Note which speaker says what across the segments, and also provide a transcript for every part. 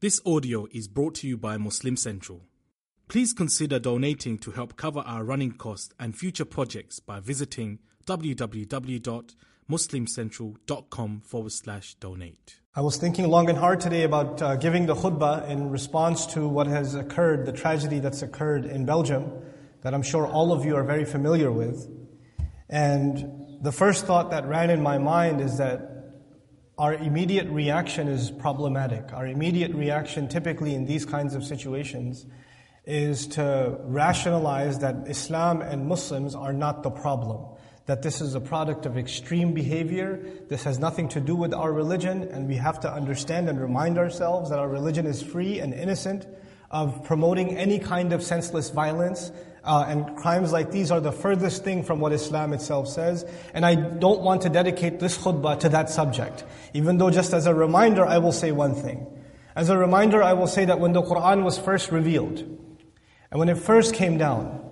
Speaker 1: This audio is brought to you by Muslim Central. Please consider donating to help cover our running costs and future projects by visiting www.muslimcentral.com forward slash donate.
Speaker 2: I was thinking long and hard today about uh, giving the khutbah in response to what has occurred, the tragedy that's occurred in Belgium, that I'm sure all of you are very familiar with. And the first thought that ran in my mind is that our immediate reaction is problematic. Our immediate reaction, typically in these kinds of situations, is to rationalize that Islam and Muslims are not the problem. That this is a product of extreme behavior, this has nothing to do with our religion, and we have to understand and remind ourselves that our religion is free and innocent of promoting any kind of senseless violence uh, and crimes like these are the furthest thing from what Islam itself says. And I don't want to dedicate this khutbah to that subject. Even though just as a reminder, I will say one thing. As a reminder, I will say that when the Quran was first revealed, and when it first came down,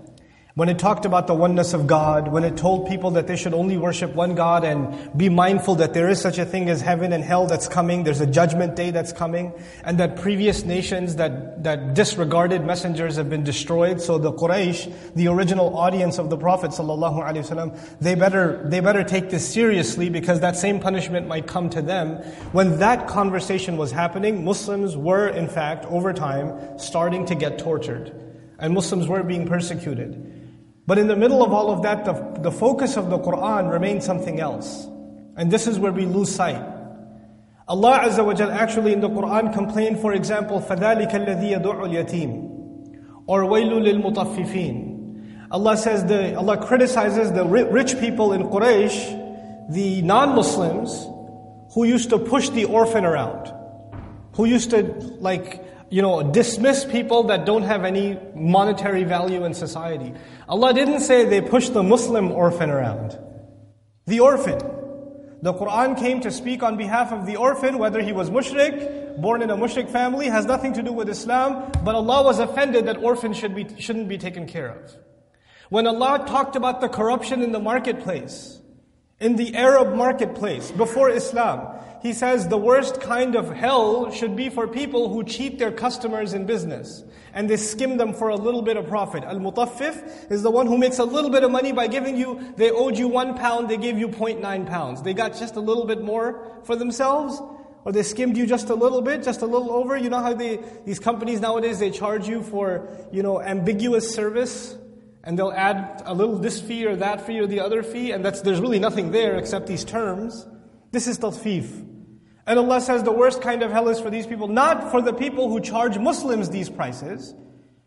Speaker 2: when it talked about the oneness of God, when it told people that they should only worship one God and be mindful that there is such a thing as heaven and hell that's coming, there's a judgment day that's coming, and that previous nations that, that disregarded messengers have been destroyed. So the Quraysh, the original audience of the Prophet they better, they better take this seriously because that same punishment might come to them. When that conversation was happening, Muslims were in fact, over time, starting to get tortured. And Muslims were being persecuted. But in the middle of all of that, the, the focus of the Quran remains something else. And this is where we lose sight. Allah Azza wa Jal actually in the Quran complained, for example, فَذَلِكَ الَّذِي يَدُعُ الْيَتِيمِ Or وَيْلُ لِلْمُطَفِّفِينَ Allah says, the, Allah criticizes the rich people in Quraysh, the non-Muslims, who used to push the orphan around. Who used to like you know, dismiss people that don't have any monetary value in society. Allah didn't say they push the Muslim orphan around. The orphan. The Quran came to speak on behalf of the orphan, whether he was mushrik, born in a mushrik family, has nothing to do with Islam, but Allah was offended that orphans should be, shouldn't be taken care of. When Allah talked about the corruption in the marketplace, in the Arab marketplace, before Islam, he says the worst kind of hell should be for people who cheat their customers in business and they skim them for a little bit of profit. Al mutaffif is the one who makes a little bit of money by giving you, they owed you one pound, they gave you 0.9 pounds. They got just a little bit more for themselves, or they skimmed you just a little bit, just a little over. You know how they, these companies nowadays, they charge you for, you know, ambiguous service? And they'll add a little this fee or that fee or the other fee, and that's, there's really nothing there except these terms. This is tatfif. And Allah says the worst kind of hell is for these people, not for the people who charge Muslims these prices,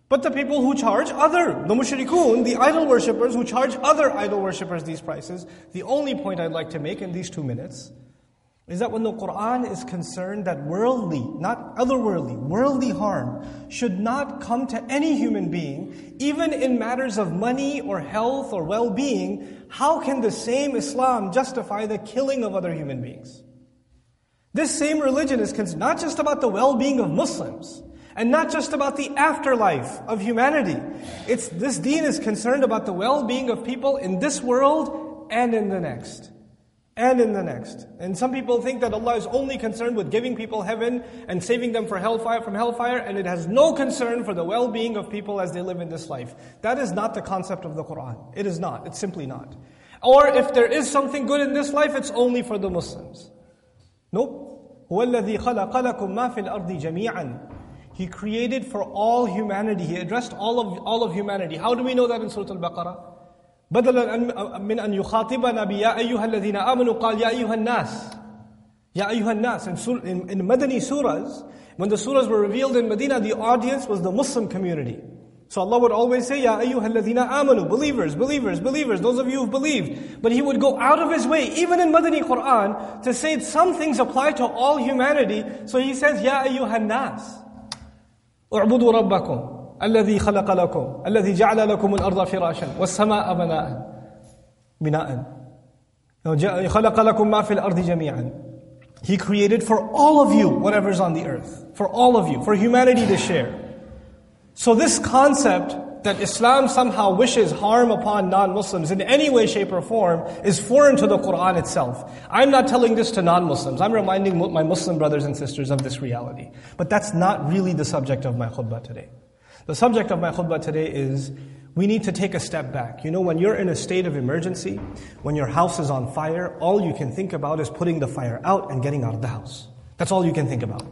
Speaker 2: but the people who charge other, the mushrikun, the idol worshippers who charge other idol worshippers these prices. The only point I'd like to make in these two minutes is that when the Quran is concerned that worldly, not otherworldly, worldly harm should not come to any human being, even in matters of money or health or well-being, how can the same Islam justify the killing of other human beings? This same religion is concerned not just about the well-being of Muslims, and not just about the afterlife of humanity. It's, this deen is concerned about the well-being of people in this world and in the next And in the next. And some people think that Allah is only concerned with giving people heaven and saving them for hellfire, from hellfire, and it has no concern for the well-being of people as they live in this life. That is not the concept of the Quran. It is not. It's simply not. Or if there is something good in this life, it's only for the Muslims. Nope. هو الذي خلق لكم ما في الأرض جميعا. He created for all humanity. He addressed all of, all of humanity. How do we know that in Surah Al-Baqarah? بدلا من أن يخاطبنا بيا أيها الذين آمنوا قال يا أيها الناس يا أيها الناس in, in, in Madani surahs when the surahs were revealed in Medina the audience was the Muslim community so Allah would always say, Ya ayyuha alladhina amanu, believers, believers, believers, those of you who've believed. But He would go out of His way, even in Madani Quran, to say some things apply to all humanity. So He says, Ya ayyuha nas, اعبدوا ربكم الذي خلق لكم الذي جعل لكم الأرض فراشا والسماء بناء بناء خلق لكم ما في الأرض جميعا He created for all of you whatever's on the earth. For all of you. For humanity to share. So this concept that Islam somehow wishes harm upon non-Muslims in any way, shape, or form is foreign to the Quran itself. I'm not telling this to non-Muslims. I'm reminding my Muslim brothers and sisters of this reality. But that's not really the subject of my khutbah today. The subject of my khutbah today is we need to take a step back. You know, when you're in a state of emergency, when your house is on fire, all you can think about is putting the fire out and getting out of the house. That's all you can think about.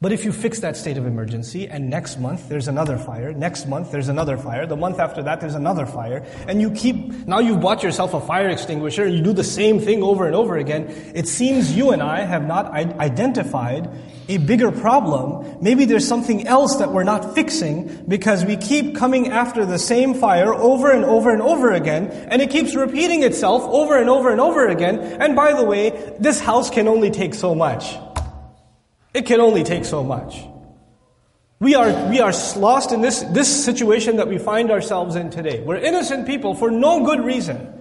Speaker 2: But if you fix that state of emergency and next month there's another fire, next month there's another fire, the month after that there's another fire, and you keep, now you've bought yourself a fire extinguisher and you do the same thing over and over again, it seems you and I have not identified a bigger problem. Maybe there's something else that we're not fixing because we keep coming after the same fire over and over and over again, and it keeps repeating itself over and over and over again, and by the way, this house can only take so much. It can only take so much. We are, we are lost in this, this situation that we find ourselves in today, where innocent people, for no good reason,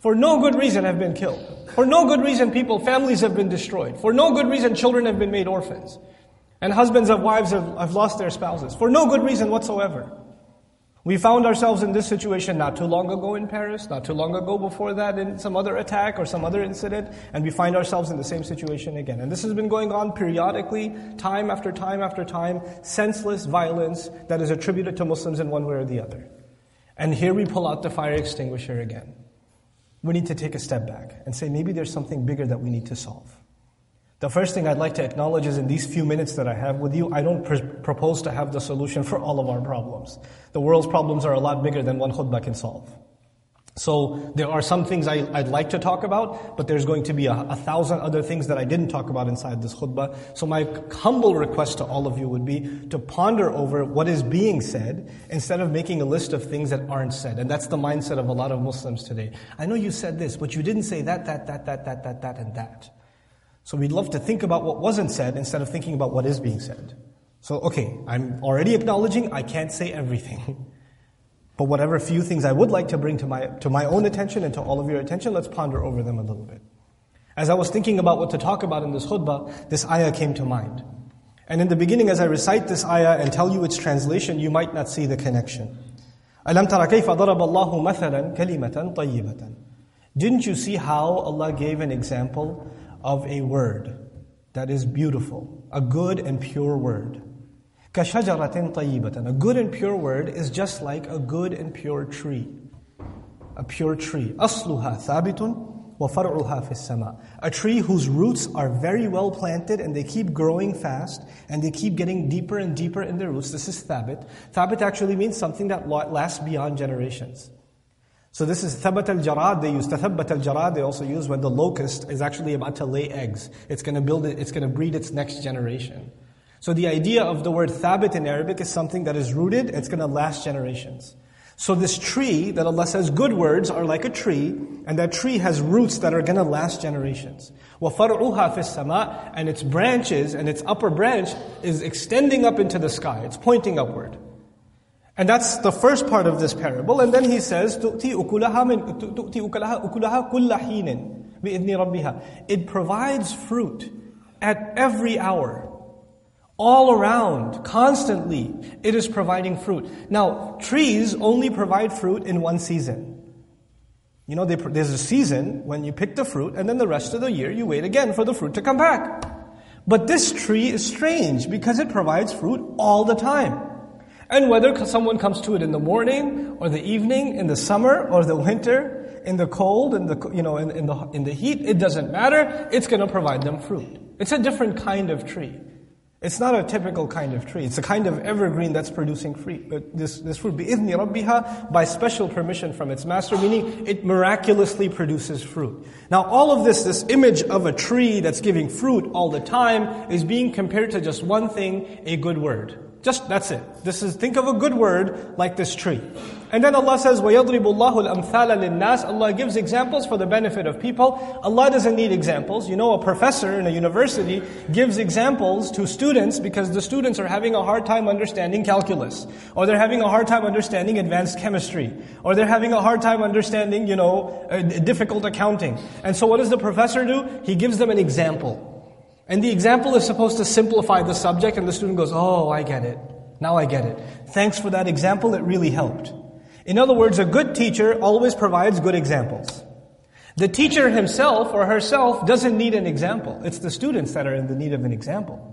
Speaker 2: for no good reason have been killed. For no good reason people, families have been destroyed. For no good reason children have been made orphans. And husbands of wives have, have lost their spouses. For no good reason whatsoever. We found ourselves in this situation not too long ago in Paris, not too long ago before that in some other attack or some other incident, and we find ourselves in the same situation again. And this has been going on periodically, time after time after time, senseless violence that is attributed to Muslims in one way or the other. And here we pull out the fire extinguisher again. We need to take a step back and say maybe there's something bigger that we need to solve. The first thing I'd like to acknowledge is in these few minutes that I have with you, I don't pr- propose to have the solution for all of our problems. The world's problems are a lot bigger than one khutbah can solve. So there are some things I, would like to talk about, but there's going to be a, a, thousand other things that I didn't talk about inside this khutbah. So my humble request to all of you would be to ponder over what is being said instead of making a list of things that aren't said. And that's the mindset of a lot of Muslims today. I know you said this, but you didn't say that, that, that, that, that, that, that, and that. So we'd love to think about what wasn't said instead of thinking about what is being said. So, okay, I'm already acknowledging I can't say everything. But whatever few things I would like to bring to my, to my own attention and to all of your attention, let's ponder over them a little bit. As I was thinking about what to talk about in this khutbah, this ayah came to mind. And in the beginning, as I recite this ayah and tell you its translation, you might not see the connection. أَلَمْ تَرَ كَيْفَ ضَرَبَ اللَّهُ مَثَلًا كَلِمَةً طَيِّبَةً Didn't you see how Allah gave an example of a word that is beautiful, a good and pure word. كَشَجَرَةٍ طَيِّبَةٍ A good and pure word is just like a good and pure tree. A pure tree. أَصْلُهَا ثَابِتٌ وَفَرْعُهَا فِي السَّمَاءِ A tree whose roots are very well planted and they keep growing fast and they keep getting deeper and deeper in their roots. This is thabit. Thabit actually means something that lasts beyond generations. So this is thabat al-jarad they use. Tathabbat al-jarad they also use when the locust is actually about to lay eggs. It's going to build it, it's going to breed its next generation. So the idea of the word thabit in Arabic is something that is rooted, it's going to last generations. So this tree that Allah says good words are like a tree, and that tree has roots that are going to last generations. وَفَرْعُهَا فِي السَّمَاءِ And its branches and its upper branch is extending up into the sky. It's pointing upward. And that's the first part of this parable. And then he says, تُؤْتِي أُكُلَهَا مِنْ تُؤْتِي أُكُلَهَا أُكُلَهَا كُلَّ حِينٍ بِإِذْنِ رَبِّهَا It provides fruit at every hour. All around, constantly, it is providing fruit. Now, trees only provide fruit in one season. You know, they, there's a season when you pick the fruit, and then the rest of the year you wait again for the fruit to come back. But this tree is strange because it provides fruit all the time. And whether someone comes to it in the morning or the evening, in the summer or the winter, in the cold, in the, you know, in, in the, in the heat, it doesn't matter. It's going to provide them fruit. It's a different kind of tree. It's not a typical kind of tree. It's a kind of evergreen that's producing fruit. Uh, this, this fruit, بِإِذْنِ رَبِّهَا, by special permission from its master, meaning it miraculously produces fruit. Now all of this, this image of a tree that's giving fruit all the time, is being compared to just one thing, a good word. Just, that's it. This is, think of a good word like this tree. And then Allah says, وَيَضْرِبُ اللَّهُ الْأَمْثَالَ لِلنَّاسِ Allah gives examples for the benefit of people. Allah doesn't need examples. You know, a professor in a university gives examples to students because the students are having a hard time understanding calculus. Or they're having a hard time understanding advanced chemistry. Or they're having a hard time understanding, you know, uh, difficult accounting. And so what does the professor do? He gives them an example. And the example is supposed to simplify the subject, and the student goes, Oh, I get it. Now I get it. Thanks for that example, it really helped. In other words, a good teacher always provides good examples. The teacher himself or herself doesn't need an example. It's the students that are in the need of an example.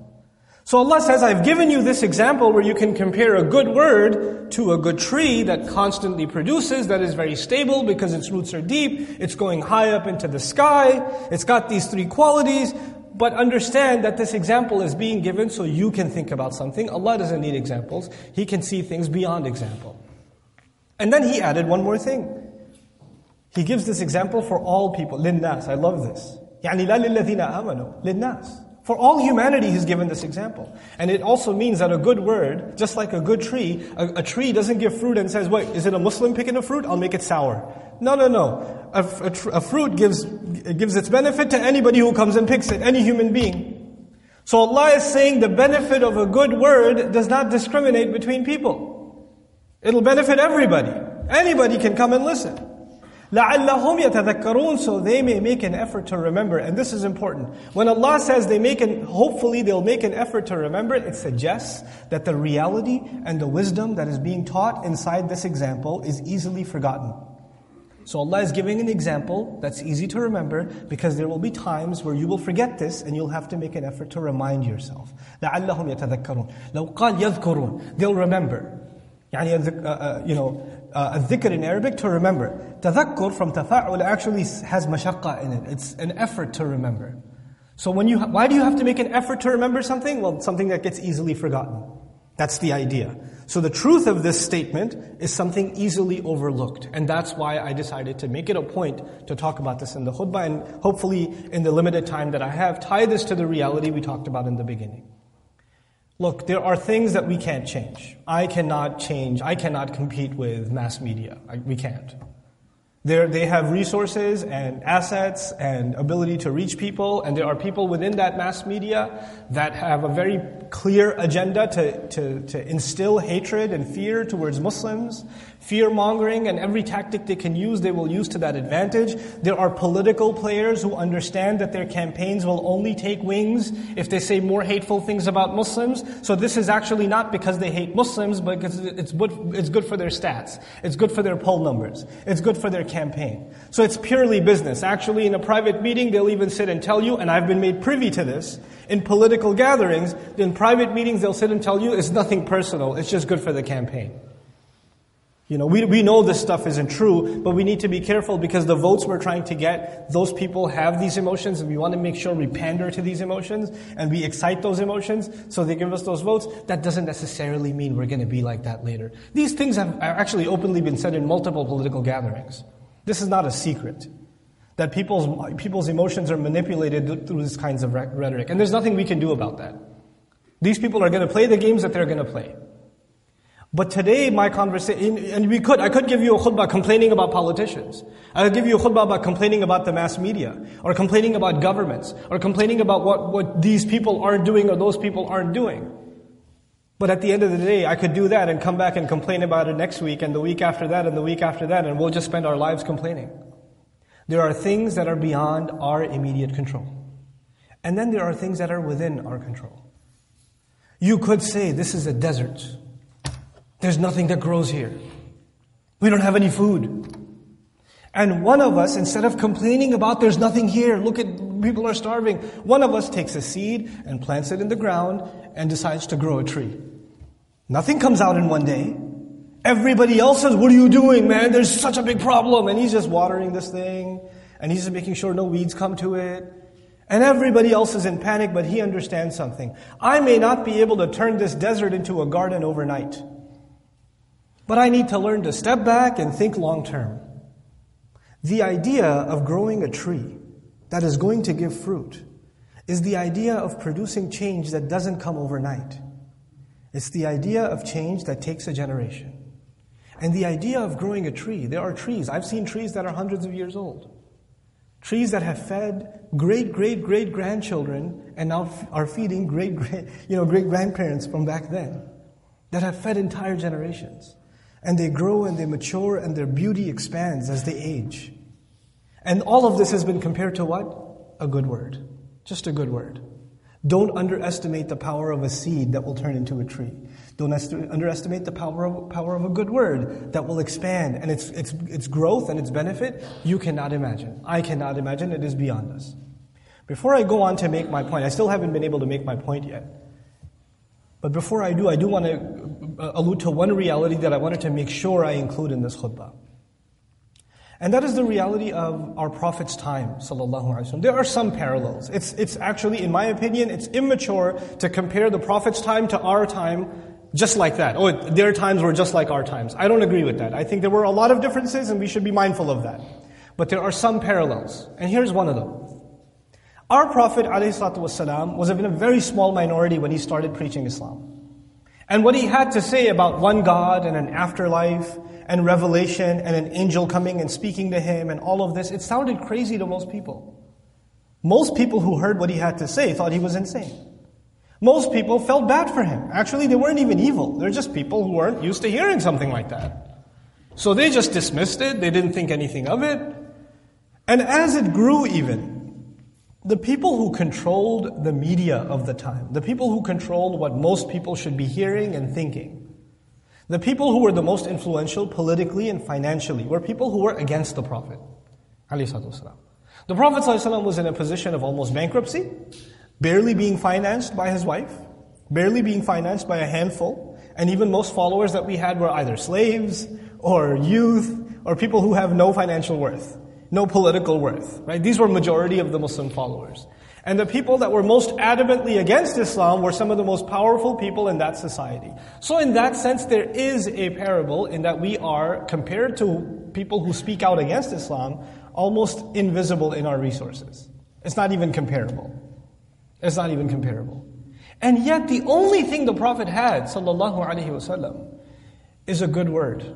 Speaker 2: So Allah says, I've given you this example where you can compare a good word to a good tree that constantly produces, that is very stable because its roots are deep, it's going high up into the sky, it's got these three qualities, but understand that this example is being given so you can think about something. Allah doesn't need examples. He can see things beyond example. And then he added one more thing. He gives this example for all people. Linnas. I love this. يعني لا للذين آمنوا. للناس. for all humanity, he's given this example. And it also means that a good word, just like a good tree, a, a, tree doesn't give fruit and says, wait, is it a Muslim picking a fruit? I'll make it sour. No, no, no. A, a, a fruit gives, gives its benefit to anybody who comes and picks it, any human being. So Allah is saying the benefit of a good word does not discriminate between people. It'll benefit everybody. Anybody can come and listen. لَعَلَّهُمْ يَتَذَكَّرُونَ So they may make an effort to remember. And this is important. When Allah says they make an, hopefully they'll make an effort to remember, it suggests that the reality and the wisdom that is being taught inside this example is easily forgotten. So Allah is giving an example that's easy to remember because there will be times where you will forget this and you'll have to make an effort to remind yourself. لَعَلَّهُمْ يَتَذَكَّرُونَ لَوْ قَالْ يَذْكُرُونَ They'll remember. يعني, uh, uh, you know, uh, dhikr in Arabic to remember. Tadhakkur from tafa'ul actually has mashaqqa in it. It's an effort to remember. So when you, why do you have to make an effort to remember something? Well, something that gets easily forgotten. That's the idea. So the truth of this statement is something easily overlooked. And that's why I decided to make it a point to talk about this in the khutbah and hopefully in the limited time that I have, tie this to the reality we talked about in the beginning. Look, there are things that we can't change. I cannot change, I cannot compete with mass media. I, we can't. They're, they have resources and assets and ability to reach people, and there are people within that mass media that have a very clear agenda to, to, to instill hatred and fear towards Muslims Fear mongering and every tactic they can use, they will use to that advantage. There are political players who understand that their campaigns will only take wings if they say more hateful things about Muslims. So this is actually not because they hate Muslims, but because it's good, it's good for their stats. It's good for their poll numbers. It's good for their campaign. So it's purely business. Actually, in a private meeting, they'll even sit and tell you, and I've been made privy to this, in political gatherings, in private meetings, they'll sit and tell you it's nothing personal. It's just good for the campaign. You know, we, we know this stuff isn't true, but we need to be careful because the votes we're trying to get, those people have these emotions and we want to make sure we pander to these emotions and we excite those emotions so they give us those votes. That doesn't necessarily mean we're going to be like that later. These things have actually openly been said in multiple political gatherings. This is not a secret. That people's, people's emotions are manipulated through these kinds of rhetoric. And there's nothing we can do about that. These people are going to play the games that they're going to play. But today, my conversation, and we could, I could give you a khutbah complaining about politicians. I could give you a khutbah about complaining about the mass media, or complaining about governments, or complaining about what, what these people aren't doing or those people aren't doing. But at the end of the day, I could do that and come back and complain about it next week, and the week after that, and the week after that, and we'll just spend our lives complaining. There are things that are beyond our immediate control. And then there are things that are within our control. You could say this is a desert. There's nothing that grows here. We don't have any food. And one of us, instead of complaining about there's nothing here, look at people are starving, one of us takes a seed and plants it in the ground and decides to grow a tree. Nothing comes out in one day. Everybody else says, What are you doing, man? There's such a big problem. And he's just watering this thing and he's just making sure no weeds come to it. And everybody else is in panic, but he understands something. I may not be able to turn this desert into a garden overnight. But I need to learn to step back and think long term. The idea of growing a tree that is going to give fruit is the idea of producing change that doesn't come overnight. It's the idea of change that takes a generation. And the idea of growing a tree, there are trees. I've seen trees that are hundreds of years old. Trees that have fed great, great, great grandchildren and now are feeding great, great, you know, great grandparents from back then. That have fed entire generations. And they grow and they mature and their beauty expands as they age. And all of this has been compared to what? A good word. Just a good word. Don't underestimate the power of a seed that will turn into a tree. Don't underestimate the power of, power of a good word that will expand and its, its, its growth and its benefit. You cannot imagine. I cannot imagine. It is beyond us. Before I go on to make my point, I still haven't been able to make my point yet. But before I do, I do want to uh, allude to one reality that I wanted to make sure I include in this khutbah. And that is the reality of our Prophet's time, sallallahu alaihi wasallam. There are some parallels. It's, it's actually, in my opinion, it's immature to compare the Prophet's time to our time just like that. Oh, their times were just like our times. I don't agree with that. I think there were a lot of differences and we should be mindful of that. But there are some parallels. And here's one of them. Our Prophet والسلام, was in a very small minority when he started preaching Islam. And what he had to say about one God and an afterlife and revelation and an angel coming and speaking to him and all of this, it sounded crazy to most people. Most people who heard what he had to say thought he was insane. Most people felt bad for him. Actually, they weren't even evil. They're just people who weren't used to hearing something like that. So they just dismissed it. They didn't think anything of it. And as it grew even, the people who controlled the media of the time, the people who controlled what most people should be hearing and thinking, the people who were the most influential politically and financially were people who were against the Prophet. The Prophet ﷺ was in a position of almost bankruptcy, barely being financed by his wife, barely being financed by a handful, and even most followers that we had were either slaves or youth or people who have no financial worth, no political worth. Right? These were majority of the Muslim followers. And the people that were most adamantly against Islam were some of the most powerful people in that society. So in that sense, there is a parable in that we are, compared to people who speak out against Islam, almost invisible in our resources. It's not even comparable. It's not even comparable. And yet the only thing the Prophet had, sallallahu alaihi wasallam, is a good word.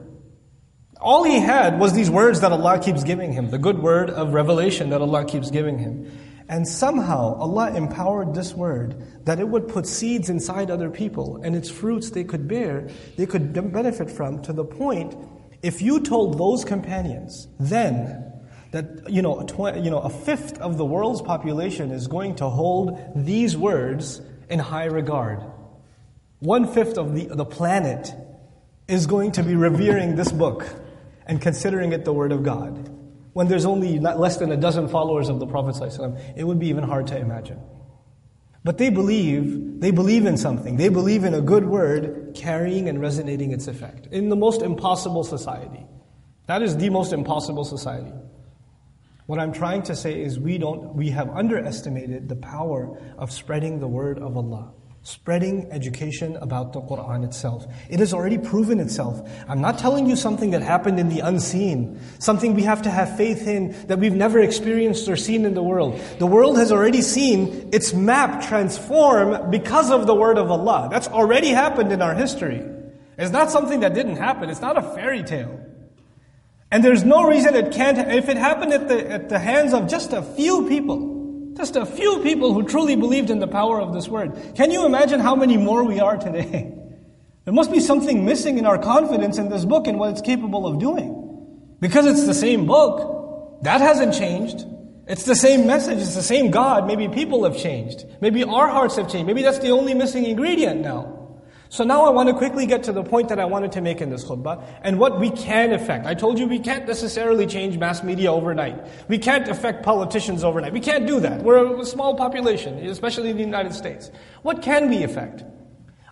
Speaker 2: All he had was these words that Allah keeps giving him, the good word of revelation that Allah keeps giving him. And somehow Allah empowered this word that it would put seeds inside other people and its fruits they could bear, they could benefit from to the point if you told those companions then that you know, a, you know, a fifth of the world's population is going to hold these words in high regard. One fifth of the, the planet is going to be revering this book and considering it the Word of God when there's only less than a dozen followers of the Prophet ﷺ, it would be even hard to imagine. But they believe, they believe in something. They believe in a good word carrying and resonating its effect in the most impossible society. That is the most impossible society. What I'm trying to say is we don't, we have underestimated the power of spreading the word of Allah spreading education about the Quran itself. It has already proven itself. I'm not telling you something that happened in the unseen, something we have to have faith in that we've never experienced or seen in the world. The world has already seen its map transform because of the word of Allah. That's already happened in our history. It's not something that didn't happen. It's not a fairy tale. And there's no reason it can't, if it happened at the, at the hands of just a few people, just a few people who truly believed in the power of this word. Can you imagine how many more we are today? There must be something missing in our confidence in this book and what it's capable of doing. Because it's the same book. That hasn't changed. It's the same message. It's the same God. Maybe people have changed. Maybe our hearts have changed. Maybe that's the only missing ingredient now. So now I want to quickly get to the point that I wanted to make in this khutbah and what we can affect. I told you we can't necessarily change mass media overnight. We can't affect politicians overnight. We can't do that. We're a small population, especially in the United States. What can we affect?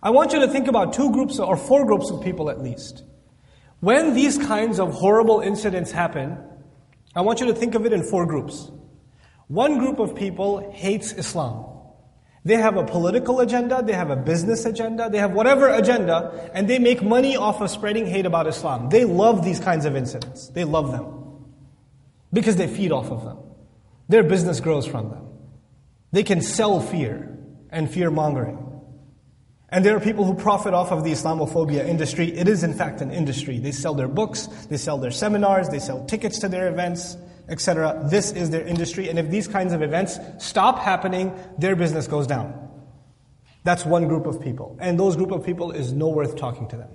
Speaker 2: I want you to think about two groups or four groups of people at least. When these kinds of horrible incidents happen, I want you to think of it in four groups. One group of people hates Islam. They have a political agenda, they have a business agenda, they have whatever agenda, and they make money off of spreading hate about Islam. They love these kinds of incidents. They love them. Because they feed off of them. Their business grows from them. They can sell fear and fear mongering. And there are people who profit off of the Islamophobia industry. It is, in fact, an industry. They sell their books, they sell their seminars, they sell tickets to their events etc. This is their industry, and if these kinds of events stop happening, their business goes down. That's one group of people. And those group of people is no worth talking to them.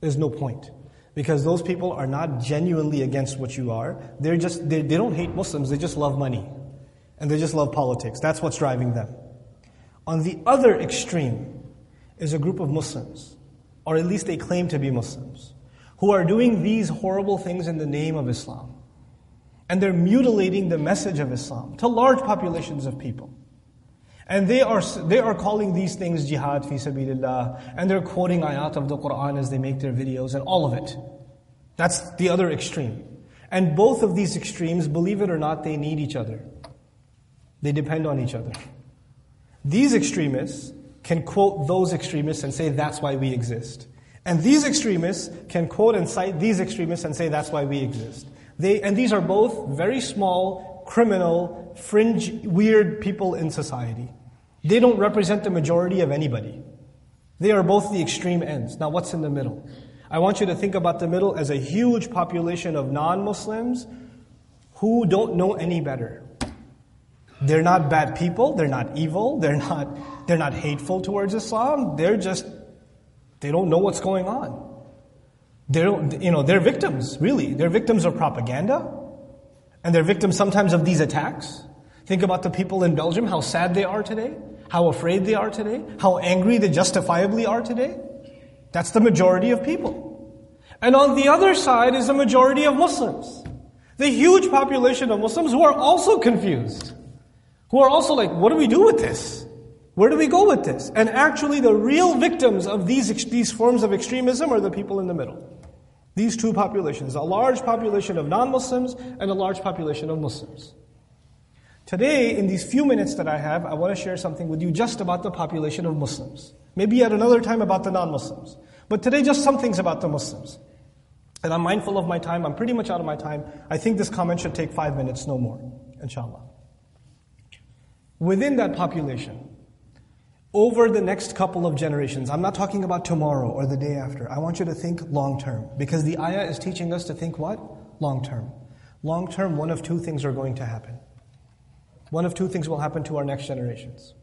Speaker 2: There's no point. Because those people are not genuinely against what you are. They're just, they, they don't hate Muslims, they just love money. And they just love politics. That's what's driving them. On the other extreme is a group of Muslims, or at least they claim to be Muslims, who are doing these horrible things in the name of Islam. And they're mutilating the message of Islam to large populations of people. And they are, they are calling these things jihad fi sabilillah, and they're quoting ayat of the Quran as they make their videos, and all of it. That's the other extreme. And both of these extremes, believe it or not, they need each other. They depend on each other. These extremists can quote those extremists and say that's why we exist. And these extremists can quote and cite these extremists and say that's why we exist. They, and these are both very small, criminal, fringe, weird people in society. They don't represent the majority of anybody. They are both the extreme ends. Now, what's in the middle? I want you to think about the middle as a huge population of non Muslims who don't know any better. They're not bad people, they're not evil, they're not, they're not hateful towards Islam, they're just, they don't know what's going on. They're, you know, they're victims, really. They're victims of propaganda, and they're victims sometimes of these attacks. Think about the people in Belgium, how sad they are today, how afraid they are today, how angry they justifiably are today. That's the majority of people. And on the other side is the majority of Muslims. The huge population of Muslims who are also confused. Who are also like, what do we do with this? Where do we go with this? And actually, the real victims of these, these forms of extremism are the people in the middle. These two populations a large population of non Muslims and a large population of Muslims. Today, in these few minutes that I have, I want to share something with you just about the population of Muslims. Maybe at another time about the non Muslims. But today, just some things about the Muslims. And I'm mindful of my time. I'm pretty much out of my time. I think this comment should take five minutes, no more, inshallah. Within that population, over the next couple of generations, I'm not talking about tomorrow or the day after. I want you to think long term. Because the ayah is teaching us to think what? Long term. Long term, one of two things are going to happen. One of two things will happen to our next generations.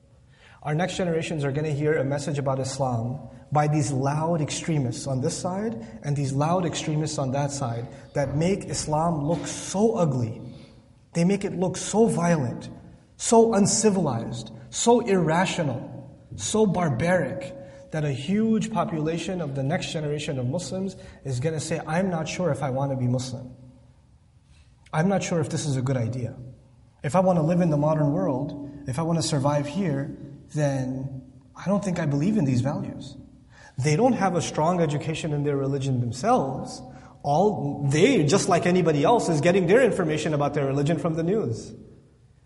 Speaker 2: Our next generations are going to hear a message about Islam by these loud extremists on this side and these loud extremists on that side that make Islam look so ugly. They make it look so violent, so uncivilized, so irrational, so barbaric that a huge population of the next generation of Muslims is going to say, I'm not sure if I want to be Muslim. I'm not sure if this is a good idea. If I want to live in the modern world, if I want to survive here, then I don't think I believe in these values. They don't have a strong education in their religion themselves. All they, just like anybody else, is getting their information about their religion from the news.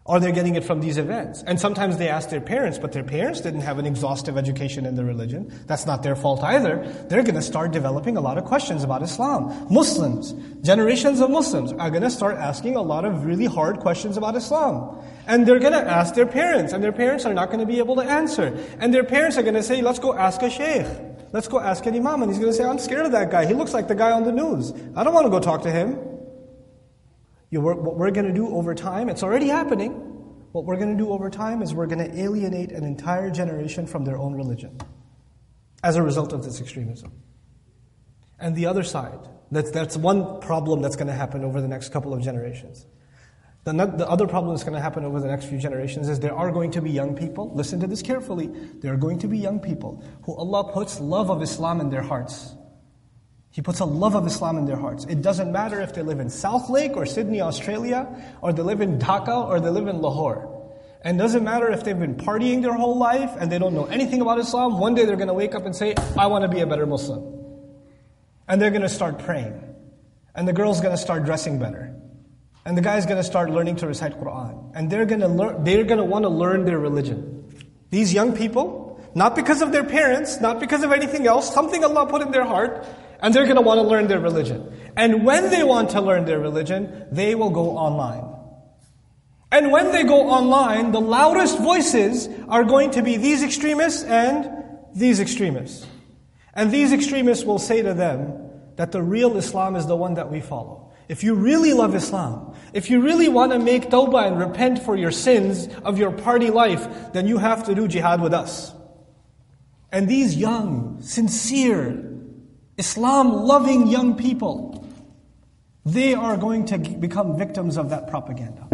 Speaker 2: Or they're getting it from these events. And sometimes they ask their parents, but their parents didn't have an exhaustive education in their religion. That's not their fault either. They're going to start developing a lot of questions about Islam. Muslims, generations of Muslims are going to start asking a lot of really hard questions about Islam. And they're going to ask their parents, and their parents are not going to be able to answer. And their parents are going to say, let's go ask a sheikh. Let's go ask an imam. And he's going to say, I'm scared of that guy. He looks like the guy on the news. I don't want to go talk to him. You, what we're going to do over time, it's already happening. What we're going to do over time is we're going to alienate an entire generation from their own religion as a result of this extremism. And the other side, that's, that's one problem that's going to happen over the next couple of generations. The, the other problem that's going to happen over the next few generations is there are going to be young people, listen to this carefully, there are going to be young people who Allah puts love of Islam in their hearts. He puts a love of Islam in their hearts. It doesn't matter if they live in Southlake or Sydney, Australia, or they live in Dhaka or they live in Lahore. And it doesn't matter if they've been partying their whole life and they don't know anything about Islam. One day they're going to wake up and say, I want to be a better Muslim. And they're going to start praying. And the girl's going to start dressing better. And the guy's going to start learning to recite Quran. And they're going to learn, they're going to want to learn their religion. These young people, not because of their parents, not because of anything else, something Allah put in their heart, and they're going to want to learn their religion. And when they want to learn their religion, they will go online. And when they go online, the loudest voices are going to be these extremists and these extremists. And these extremists will say to them that the real Islam is the one that we follow. If you really love Islam, if you really want to make tawbah and repent for your sins of your party life, then you have to do jihad with us. And these young, sincere, Islam loving young people, they are going to become victims of that propaganda.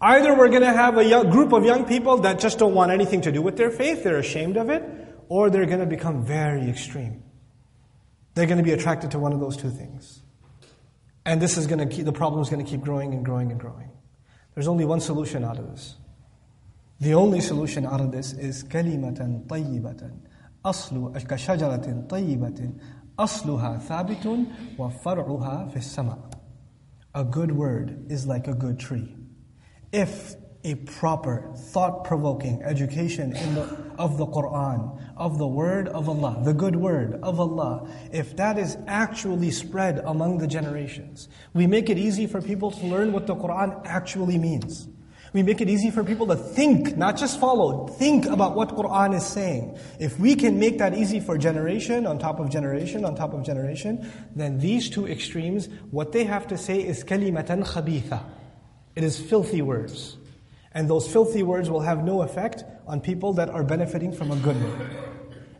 Speaker 2: Either we're going to have a young, group of young people that just don't want anything to do with their faith, they're ashamed of it, or they're going to become very extreme. They're going to be attracted to one of those two things. And this is going to keep, the problem is going to keep growing and growing and growing. There's only one solution out of this. The only solution out of this is kalimatan tayyibatan. أصل كشجرة طيبة أصلها ثابت وفرعها في السماء. A good word is like a good tree. If a proper, thought-provoking education the, of the Quran, of the word of Allah, the good word of Allah, if that is actually spread among the generations, we make it easy for people to learn what the Quran actually means. We make it easy for people to think, not just follow, think about what Quran is saying. If we can make that easy for generation on top of generation on top of generation, then these two extremes, what they have to say is kalimatan khabitha. It is filthy words. And those filthy words will have no effect on people that are benefiting from a good word.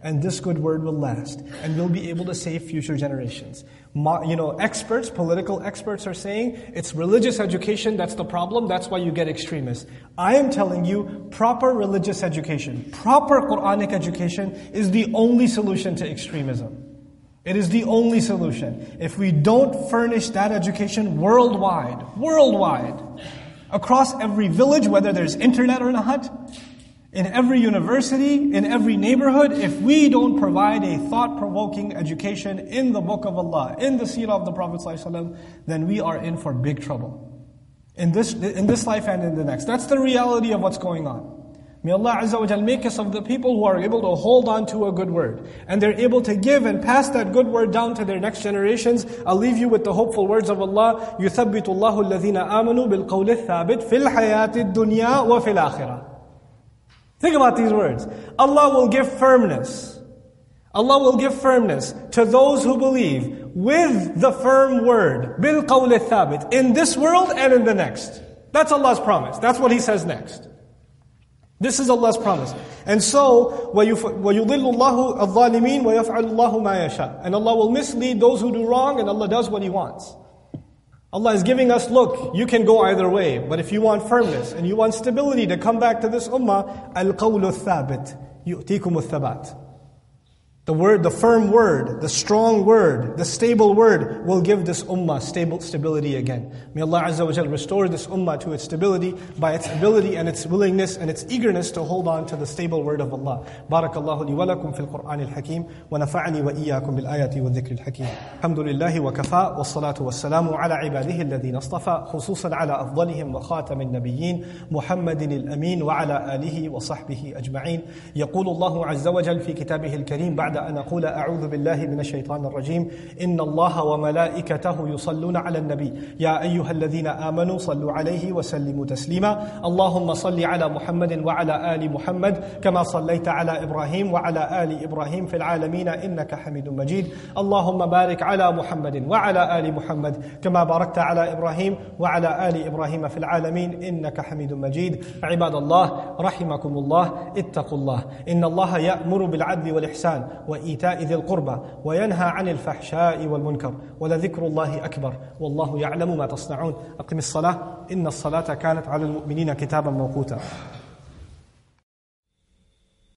Speaker 2: And this good word will last. And we'll be able to save future generations. You know, experts, political experts are saying it's religious education that's the problem, that's why you get extremists. I am telling you, proper religious education, proper Quranic education is the only solution to extremism. It is the only solution. If we don't furnish that education worldwide, worldwide, across every village, whether there's internet or not, in every university, in every neighborhood, if we don't provide a thought-provoking education in the Book of Allah, in the Seerah of the Prophet ﷺ, then we are in for big trouble. In this, in this life and in the next. That's the reality of what's going on. May Allah Azza wa Jal make us of the people who are able to hold on to a good word. And they're able to give and pass that good word down to their next generations. I'll leave you with the hopeful words of Allah. يُثَبِّتُ اللَّهُ الَّذِينَ آمَنُوا بِالْقَوْلِ الثَّابِتِ فِي الْحَيَاةِ الدُّنْيَا وَفِي الْآخِرَةِ Think about these words. Allah will give firmness. Allah will give firmness to those who believe with the firm word. بِالْقَوْلِ الثَّابِتِ In this world and in the next. That's Allah's promise. That's what He says next. This is Allah's promise. And so, وَيُضِلُّ اللَّهُ الظَّالِمِينَ وَيَفْعَلُ اللَّهُ مَا يَشَاءُ And Allah will mislead those who do wrong and Allah does what He wants. Allah is giving us, look, you can go either way, but if you want firmness and you want stability to come back to this ummah, al-qawlu thabit, yu'tikum thabat. the word, the firm word, the strong word, the stable word will give this ummah stable stability again. May Allah Azza wa Jal restore this ummah to its stability by its ability and its willingness and its eagerness to hold on to the stable word of Allah. Barakallahu li wa lakum fil Qur'an al-Hakim wa nafa'ani wa iyyakum bil ayati wa dhikri al-Hakim. Alhamdulillahi wa kafa wa salatu wa salamu ala ibadihi alladhina astafa khususan ala afdalihim wa khatam al-nabiyyin Muhammadin al-amin wa ala alihi wa sahbihi ajma'in. يقول الله عز وجل في كتابه الكريم بعد بعد أن أقول أعوذ بالله من الشيطان الرجيم. إن الله وملائكته يصلون على النبي. يا أيها الذين آمنوا صلوا عليه وسلموا تسليما. اللهم صل على محمد وعلى آل محمد كما صليت على إبراهيم وعلى آل إبراهيم في العالمين إنك حميد مجيد. اللهم بارك على محمد وعلى آل محمد كما باركت على إبراهيم وعلى آل إبراهيم في العالمين إنك حميد مجيد. عباد الله رحمكم الله اتقوا الله. إن الله يأمر بالعدل والإحسان وإيتاء ذي القربى وينهى عن الفحشاء والمنكر ولذكر الله أكبر والله يعلم ما تصنعون. أقم الصلاة إن الصلاة كانت على المؤمنين كتابا موقوتا.